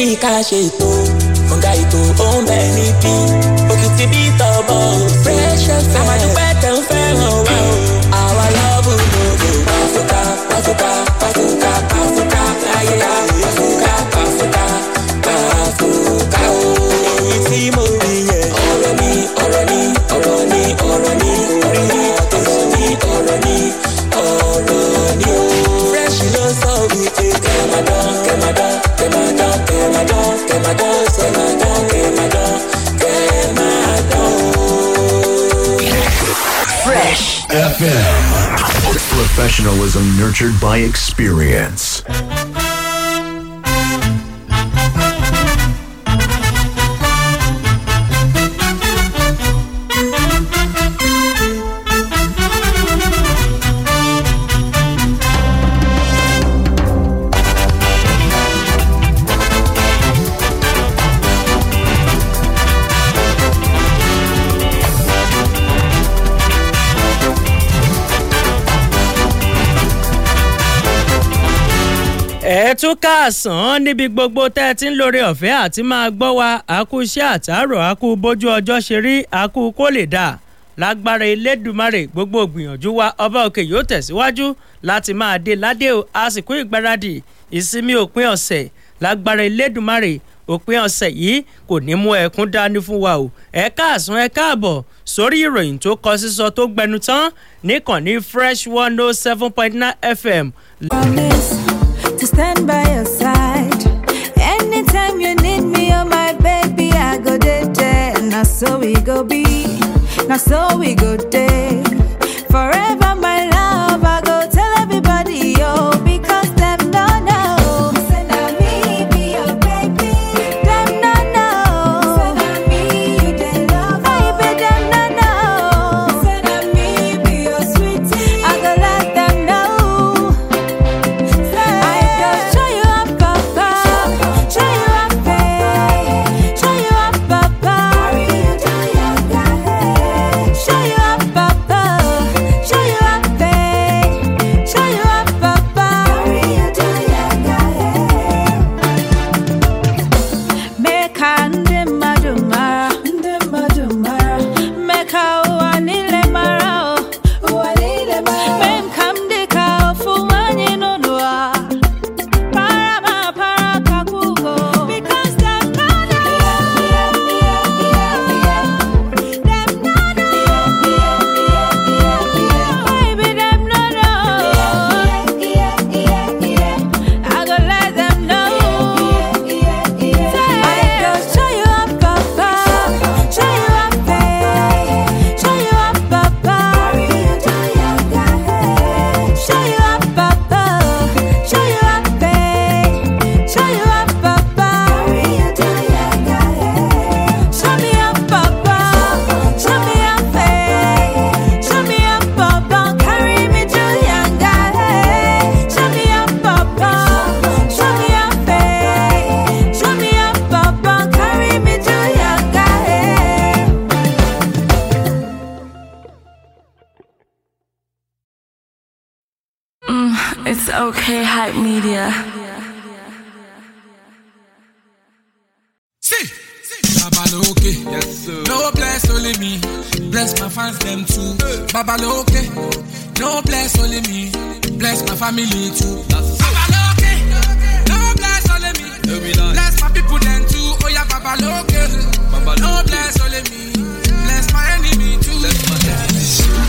kí ká ṣe ètò? Ọ̀gá ètò ó Fresh FM. Professionalism nurtured by experience. tún káàsán níbi gbogbo tẹ́ ẹ ti ń lórí ọ̀fẹ́ àti máa gbọ́ wa. Àkú iṣẹ́ àtàárọ̀ àkú bójú ọjọ́ ṣe rí àkú kó lè dà. Lágbára Elédùmarè gbogbo gbìyànjú wa ọba òkè yóò tẹ̀síwájú láti máa dé ládé o. Àsìkò ìgbáradì. Ìsinmi òpin ọ̀sẹ̀ lágbára Elédùmarè òpin ọ̀sẹ̀ yìí kò ní mú ẹkún dání fún wa o. Ẹ káàsán ẹ káàbọ̀ sórí ìròyìn tó kọ sísọ tó gbẹnu tán níkànnì fresh one oh seven point nine fm. to stand by your side. Anytime you need me, oh my baby, I go there. Now so we go be, now so we go there. K Hype Media. See, Baba Loke, yes, sir. no bless only me. Bless my fans them too. Baba Loke, no bless only me. Bless my family too. Baba Loke, no bless only me. Bless my people them too. Oh yeah, Baba Loke, no bless only me. Bless my enemy too.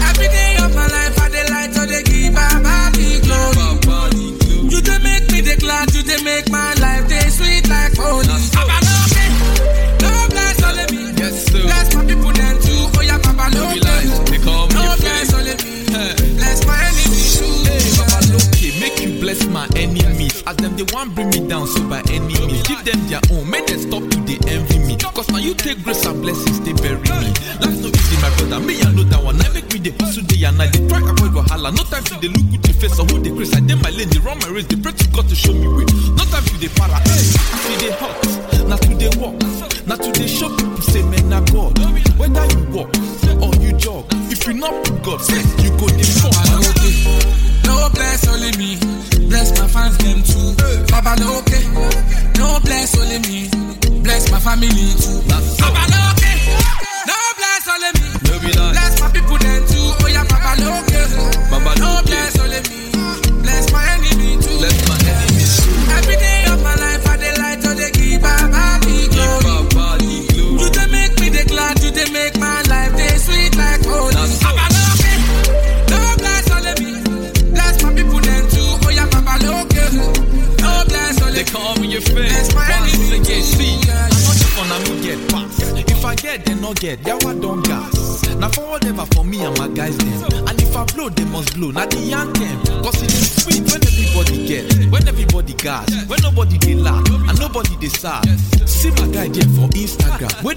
Every day. you did make my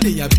day I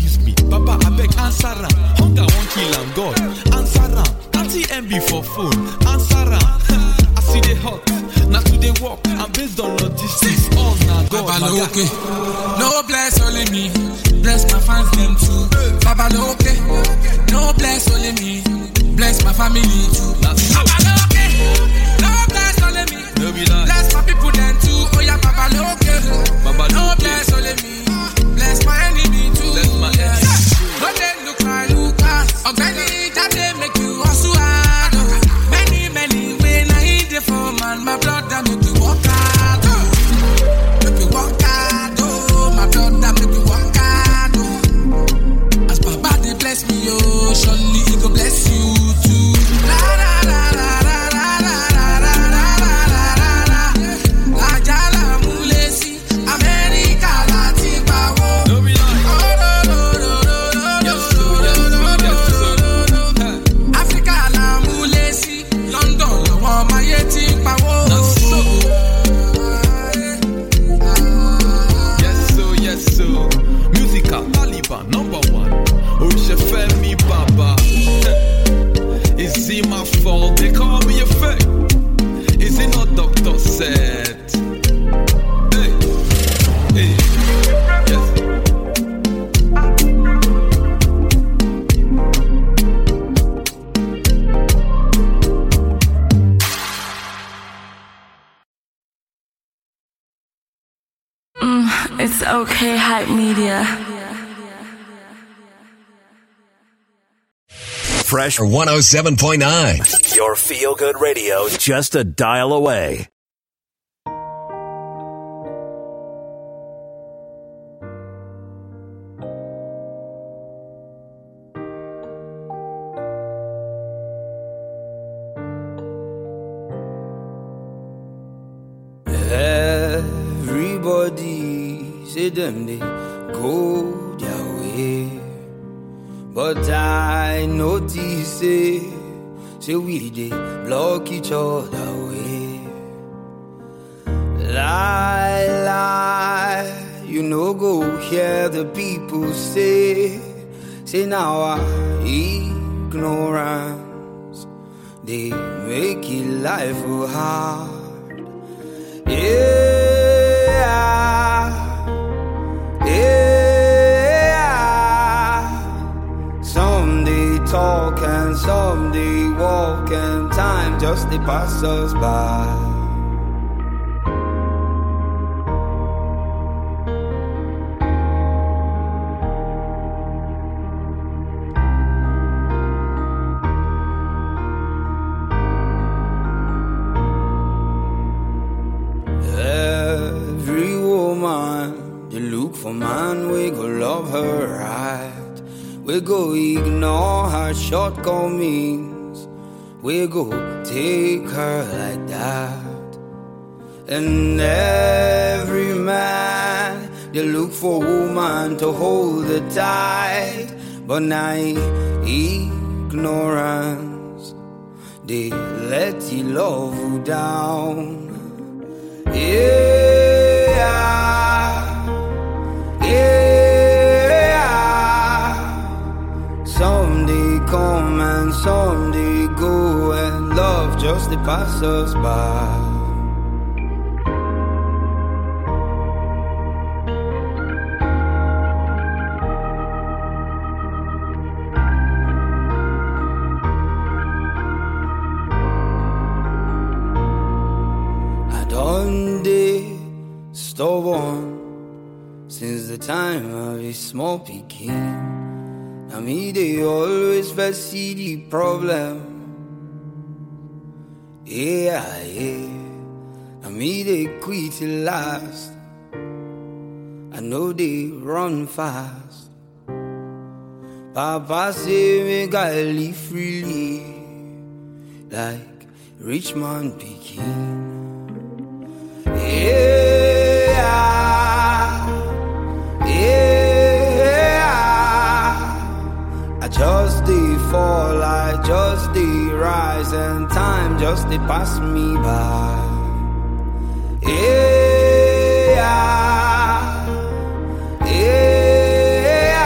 Okay Hype Media. Fresh 107.9. Your feel good radio, just a dial away. See them they go their way. But I notice say, say we they block each other way. Lie, lie, you no go hear the people say, say now I ignorance. They make it life hard. Yeah. Yeah. Some they talk and some they walk, and time just they by. Every woman look for man, we go love her right. We go ignore her shortcomings. We go take her like that. And every man, they look for woman to hold the tight. But night ignorance, they let you love you down. Yeah. Yeah. Someday come and someday go, and love just us by. stubborn since the time of a small picking, I me they always see the problem. Yeah, yeah. I me they quit last. I know they run fast. Papa say me gotta live freely, like rich man picking. Yeah, fall, I just did rise, and time just did pass me by. Yeah, yeah.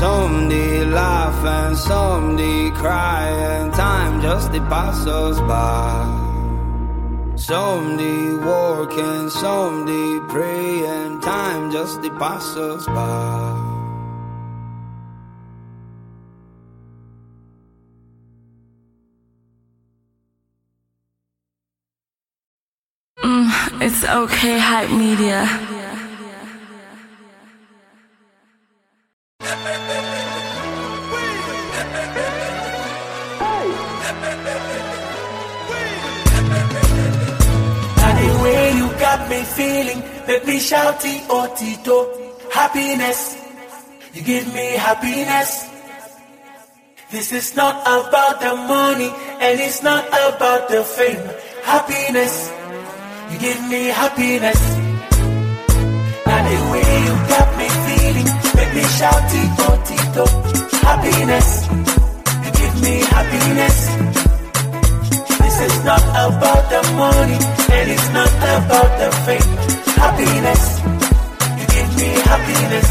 Some they laugh and some they cry, and time just did pass us by. Some they work and some they pray, and time just they pass us by. It's okay, hype media. the way you got me feeling, make me shouty otito. Oh, happiness, you give me happiness. This is not about the money, and it's not about the fame. Happiness, you give me happiness. Now the way you got me feeling, make me shouty otito. Happiness, you give me happiness. This is not about the money, and it's not about the fame. Happiness, you give me happiness.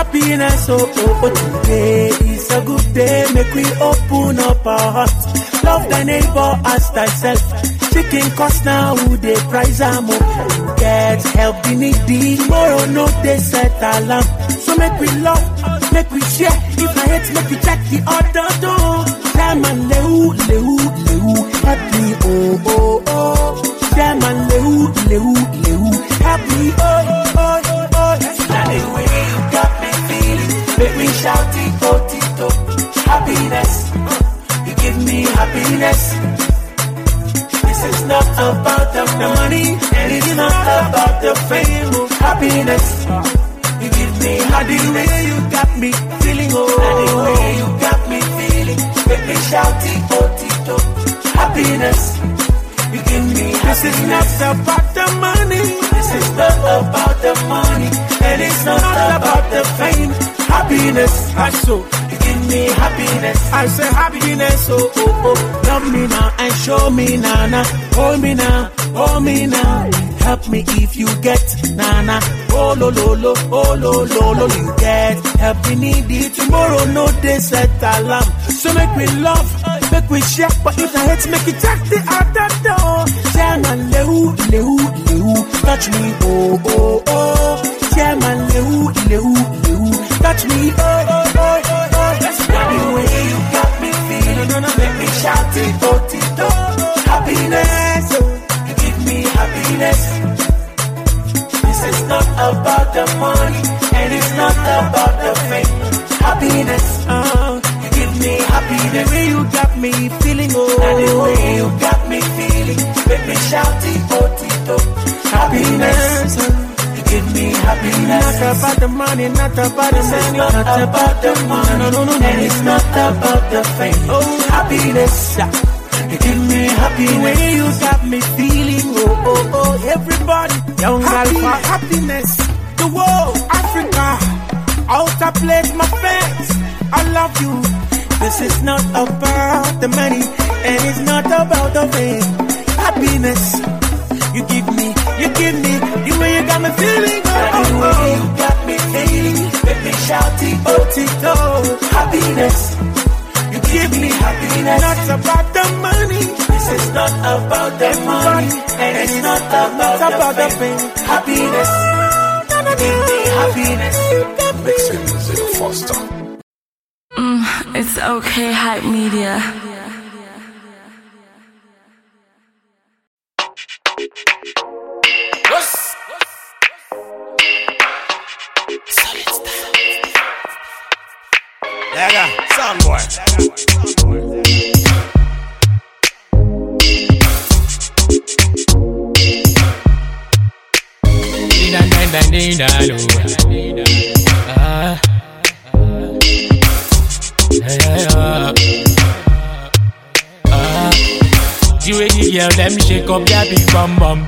Happiness, oh, oh, oh, today is a good day. Make we open up our hearts. Love thy neighbor as thyself. Chicken cost now, who they price am. Get help the needy. Tomorrow, no, they set alarm. So make we love, make we share. If I hate, make we check the other door. Time and lehu, lehu, lehu. Help me, oh, oh, oh. Time and lehu, lehu, lehu. Help me, oh, oh, oh, oh. Now the way you got me feeling, make me shout it, oh. Happiness, you give me happiness. This is not about the money, and it's not about the fame. oh. Happiness, you give me happy the way you got me feeling, oh. The way you got me feeling, make me shout it, oh, tito. Happiness, you give me This is not about the money. This is not about the money, and it's not, about the fame. Happiness, I so me happiness. I say happiness, oh oh oh. Love me now and show me now, now. Hold me now, hold me now. Help me if you get nana. Oh lo lo lo, oh lo lo lo, you get. Help me need it tomorrow, no day set alarm. So make me love, make we share. But if I hate, make it jack the other door. Chairman lehu lehu lehu, touch me oh oh oh. Chairman lehu lehu lehu, touch me oh oh. Shout it oh tito. Happiness, you give me happiness. This is not about the money, and it's not about the fame. Happiness, you give me happiness. The way you got me feeling, oh. And the way you got me feeling, make me shout it, oh, Tito. Happiness, you give me happiness. Not about the money, not about the money, not, not about the money, no, no, no, no, and it's not about the fame. Oh, happiness. You give me happy the way you got me feeling. Oh, oh, oh, everybody. Young Happy, alpha. happiness. The world, Africa. Outer place, my friends. I love you. This is not about the money, and it's not about the fame. Happiness. You give me, you give me, the way you got me feeling. Oh. The way you got me feeling. Make me shout it, oh, Happiness. You give me happiness. Not about the money. This is not about the money. And it's not about, about the fame. Happiness. You give me happiness. Mixing Zero Foster. Mm, it's okay, hype media. Need, I know. Yeah, yeah, ah. The way the girl them shake up their big bum bum.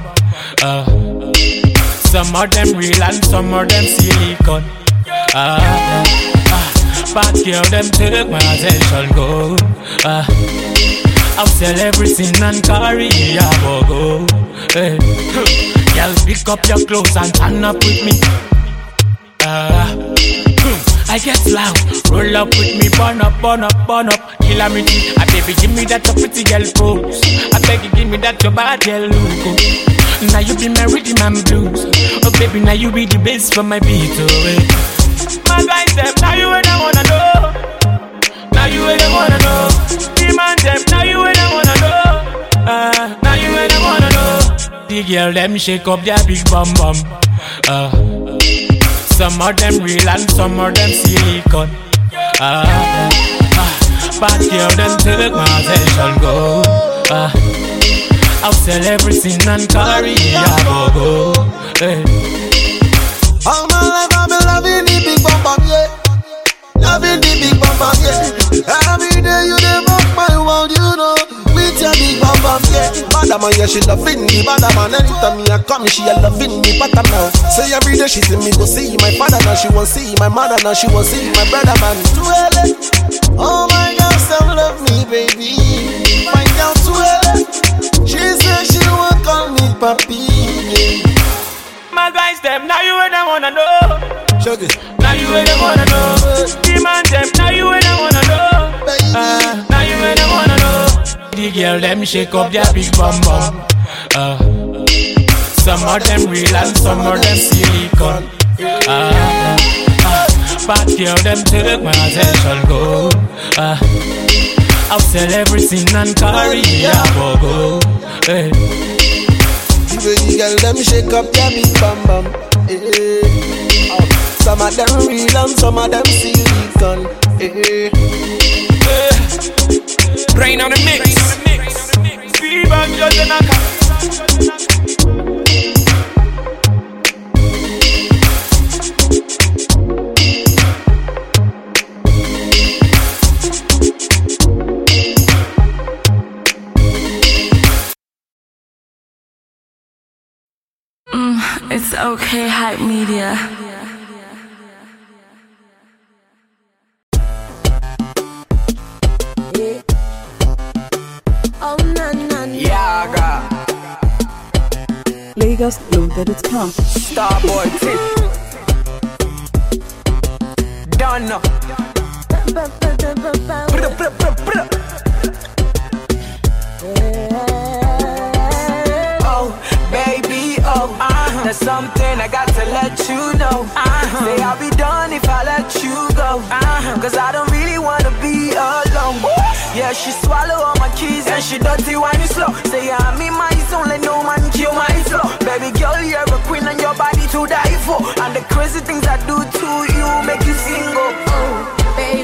Ah, some of them real and some of them silicone. Ah, ah. Bad girl them take my attention go. Ah. I'll sell everything and carry a go. Hey. Girl, pick up your clothes and turn up with me. Uh, I get loud, roll up with me, burn up, burn up, burn up, kill a me. I ah, baby, give me that your pretty girl pose. I beg you, give me that your bad girl look. Now you be my rhythm and blues. Oh baby, now you be the bass for my beat. Oh, hey. My guys, them, eh, now you ain't I wanna know. You ain't I wanna know. Demand them, now you ain't I wanna know. Uh, now you ain't I wanna know. The girl them shake up their big bum bum. Uh, some of them real and some of them silicone. Uh, uh, bad girl them take my attention go. Uh, I'll sell everything and carry a go go. Hey. All my life I've been loving the big bum bum, yeah. Loving the big bum bum, yeah. Every day you dey rock my world, you know. With your big bum bum, yeah. Madam, yeah, she loving me, bad man. Anytime me I come, she a loving me, better now. Say every day she see me go see my father now. She want see my mother now. She want see my brother man. Too early. Oh my God, some love me, baby. Find out too early. She said she want call me papi. Yeah. My guys, them, now you ain't I wanna know. Shuggy. Now you ain't I wanna know. Demand them, now you ain't I wanna know. Now you ain't wanna know. The girl, them shake up their big bum bum. Uh, some of them real and some of them silicone. Uh, uh, bad girl, them take my attention go. Uh, I'll sell everything and carry a go go. Hey. The girl them shake up their big bum bam. Eh. Oh, some of them real and some of them silicone. Rain on the mix. Fever just in a It's okay, hype media. Lagos loaded its come. Starboy Tip. Donna. Brr, brr, brr, brr. Oh, there's something I got to let you know. Uh-huh. Say I'll be done if I let you go. Uh-huh. Cause I don't really wanna be alone. Yeah, she swallow all my keys and she dirty when you slow. Say I'm in my zone, let no man kill my flow. Baby girl, you're a queen and your body to die for. And the crazy things I do to you make you single. Oh, baby,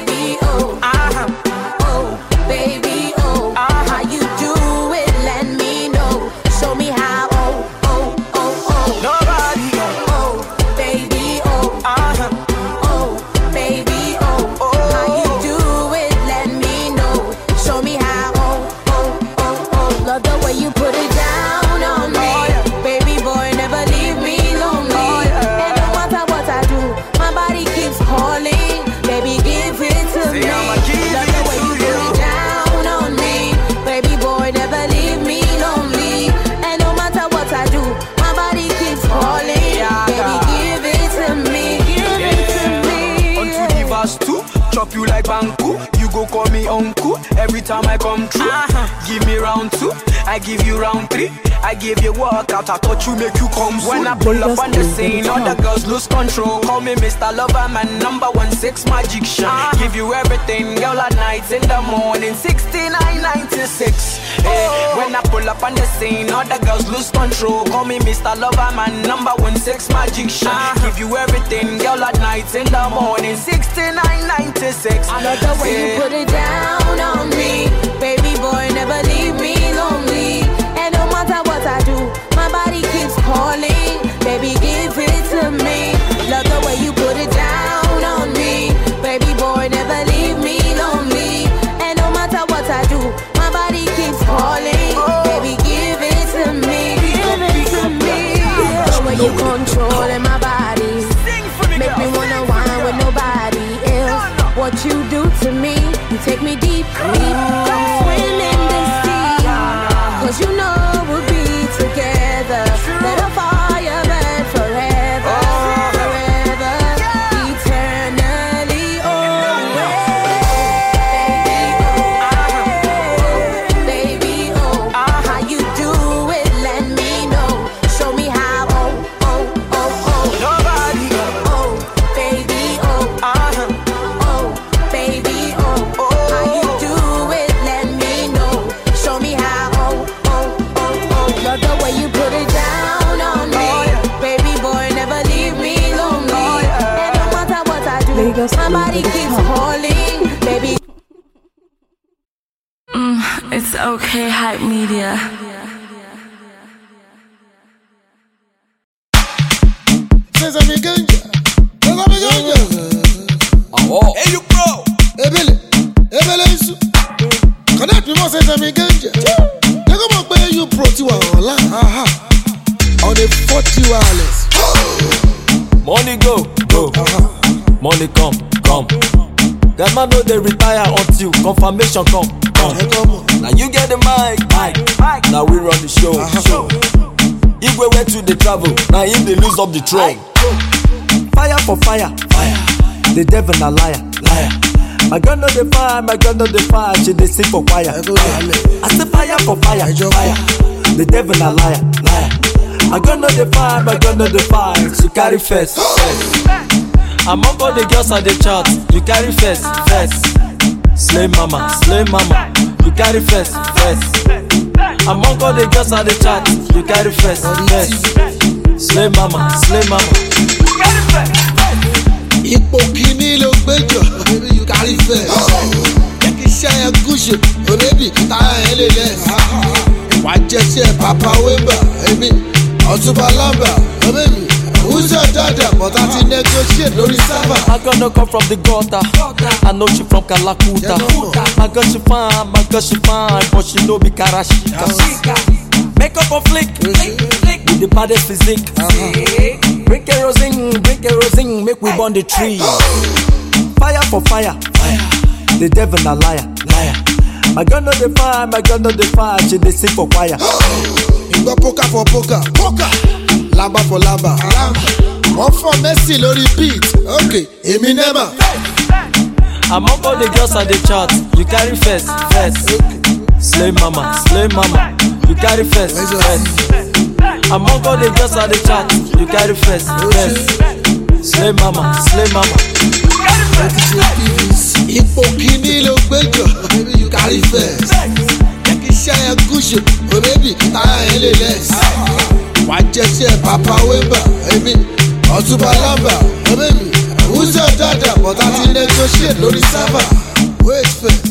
go call me uncle every time I come through. Uh-huh. Give me round two, I give you round three. I give you workout, I thought you make you come soon. When I pull up on the scene, all the girls lose control. Call me Mr. Lover, man, number one six magician. Uh-huh. Give you everything, girl, at night in the morning. 69, 96. Hey, oh. when I pull up on the scene, all the girls lose control. Call me Mr. Lover, man, number one six magician. Uh-huh. Give you everything, girl, at night in the morning. 69, 96. I love the way you put it okay, hype media. Sesame ganja. Sesame ganja. Hey, you bro. Ebele. Ebele isu. Connect me more sesame ganja. They go back pay you pro ti wa online. Aha. On the 40 wireless. Money go, go. Money come, come. That man no dey retire until confirmation come, come. Now we run the show, show. Igwe went to the travel, now him dey lose up the throne. Fire for fire, fire. The devil na liar, liar. My girl no dey fire, my girl no dey fire, she dey sing for choir. I say fire for fire, fire. The devil na liar, liar. My girl no dey fire, my girl no dey fire, she carry first, first. Among all the girls on the chart, you carry first, first. Slay mama, slay mama, you carry first, first among all the girls on the chat. You carry first first. Slay mama slay mama. ipò kìíní ló gbẹjọ you carry first iṣẹ́ yẹn gúúsù òrébì táyà yẹn lè lẹ̀. Wàá jẹ́ sí ẹ̀ pàpà wébà ẹ̀mí ọ̀túnba lábà ẹ̀mí. Lámbà. Bébí wúṣọ̀ dáadáa bọ̀tà ti negotiate lórí sábà. My girl no come from the gutter. I know she from Kalakuta. My girl she fine, my girl she fine, but she no be Karashika. Make up a flick, with the baddest physique. Uh-huh. Bring kerosene, bring kerosene, make we burn the tree. Fire for fire, fire. The devil na liar, liar. My girl no dey fire, my girl no dey fire, she dey sing for choir. Ìgbọ́ pókà for pókà. Pókà. Lámbà for lámbà. Wọ́n fọ Messi lórí beat. Ok, èmi nẹ́mà. Among all the girls on the chart, you carry first, first. Slay mama, slay mama, you carry first, first. Among all the girls on the chart, you carry first, first. Slay mama, slay mama. Ipò kìíní ló gbẹ́jọ̀. Baby you carry first. Iṣẹ́ yẹn táyà yẹn lè lẹ́sì. Wà á jẹ́sẹ̀ papa wémbà. Èmi ọ̀túnba lámbà. Bébí wúṣọ̀ dáadáa bọ̀tà ti negotiate lórí sábà. Wait first.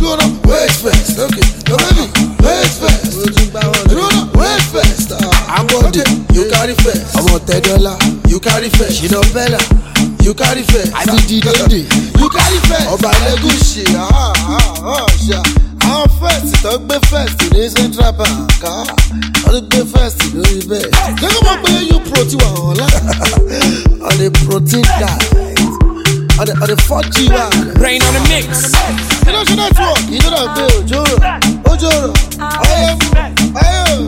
Dúró náà wait first. Ok, bébí wait first. Dúró náà wait first. Àmọ̀dé you carry first. Ọmọ tẹ̀dọ́là you carry first. Ṣìnà bẹ́là you carry first. I be the dede. You carry first. Ọba Elegushi. Àwọn fẹ́ẹ̀sì tó gbé fẹ́ẹ̀sì ní Central Bank. Wọ́n ti gbé fẹ́ẹ̀sì lórí bẹ́ẹ̀. Gẹ́gẹ́ bá pé U Pro ti wà wọ́n lára. On the protein diet. On the, on the 4G wa. Brain on the mix. Iléeṣẹ́ network yìí ló dà gbé òjò rò. Òjò rò. Ayé mu. Ayé mu.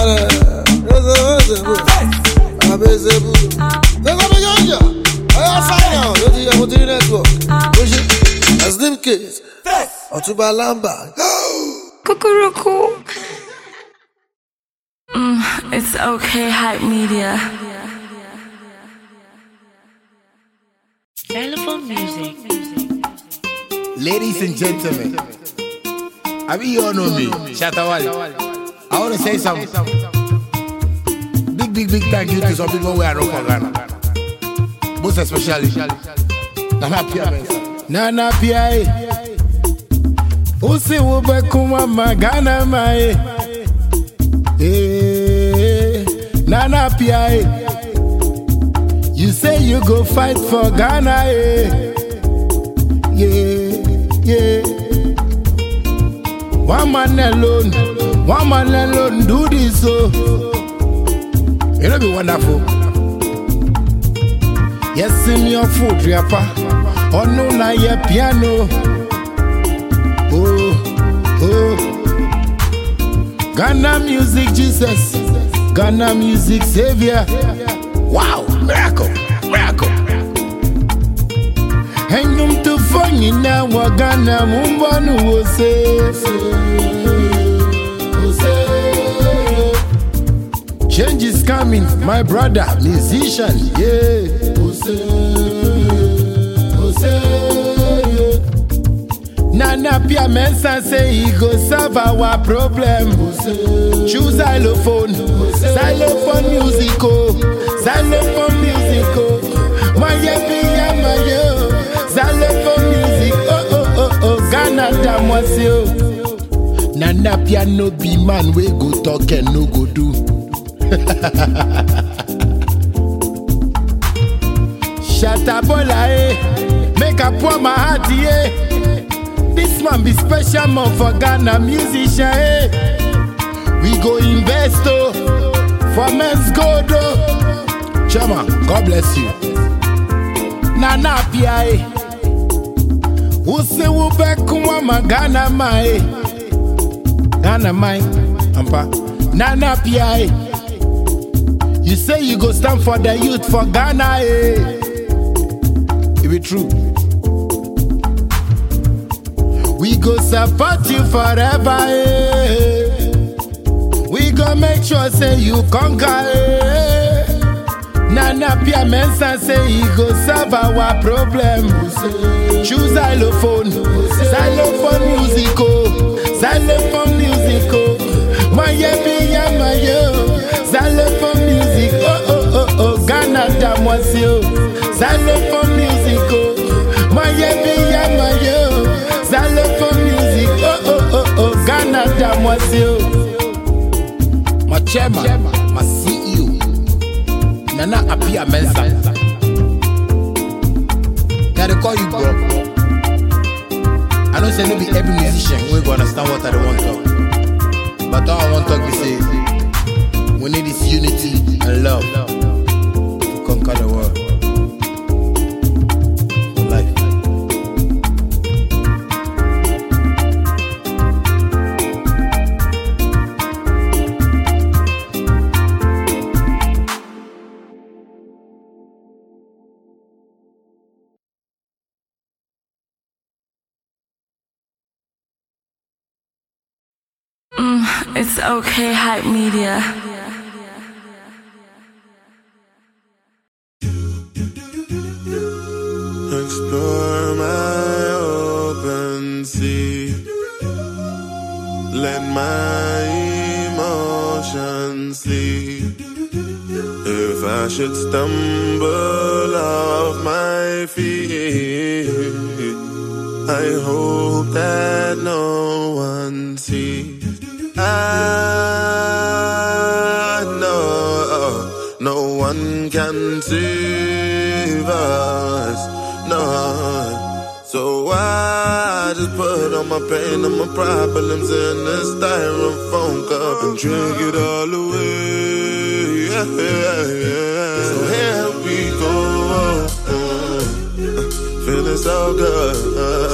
Ọ̀rẹ́ rẹ̀ rẹ̀ rẹ̀ rẹ̀ rẹ̀ rẹ̀ rẹ̀ rẹ̀ rẹ̀ rẹ̀ rẹ̀ Ayo sign out. Yo ti yẹ mo ti rí network. O ṣe. Aslim case. Ọ̀túnba Lamba. Cuckoo. Mm, it's okay, hype media. Telephone music. Ladies and gentlemen, I mean, you all know me, Shatta Wale. I want to say something. big, big, big thank you to some people who are not from Ghana. Pia. Usi ube kuma magana mae. Eh, Pia. You say you go fight for Ghana, eh? Yeah, yeah. One man alone, one man alone do this, oh. It'll be wonderful. Yes, in your food, Riapa. Oh, no, na your piano. Oh, oh. Ghana music, Jesus. Ghana music, Savior. Wow, miracle, miracle. Hengum to funny now, Ghana, Mumbanu, will say. Change is coming, my brother, musician, yeah. Nana Pia Mensah say he go solve our problem. Choose xylophone, xylophone musical, xylophone musical. Maya Pia Mayo, xylophone music. Oh oh oh oh, Ghana Damwasio. Nana Pia no be man we go talk and no go do. Shatabola eh, make a pour my heart yeah. This man be special man for Ghana musician eh. We go invest oh, for Menzgold oh. Chama, God bless you. Nana Pia eh. Use wo be kuma ma Ghana mai. Ghana mai, ampa. Nana Pia eh. You say you go stand for the youth for Ghana, eh? Be true. We go support you forever, eh? We go make sure say you conquer, eh? Nana Pia Mensah say he go solve our problem. Choose xylophone, xylophone musical, xylophone musical. Maya Pia Mayo, xylophone music. Oh oh oh oh, Ghana Damwasio, xylophone Damwasio. My chairman, my CEO, Nana Apia Mensah. Gotta call you, bro. I don't say no be every musician we go understand what I don't want to. But all I want to talk is we need this unity and love it's okay, hype media. Explore my open sea. Let my emotions sleep. If I should stumble off my feet, I hope that no one sees. No one can save us, no. So I just put all my pain and my problems in this styrofoam cup and drink it all away. Yeah, yeah, yeah. So here we go, feeling so good.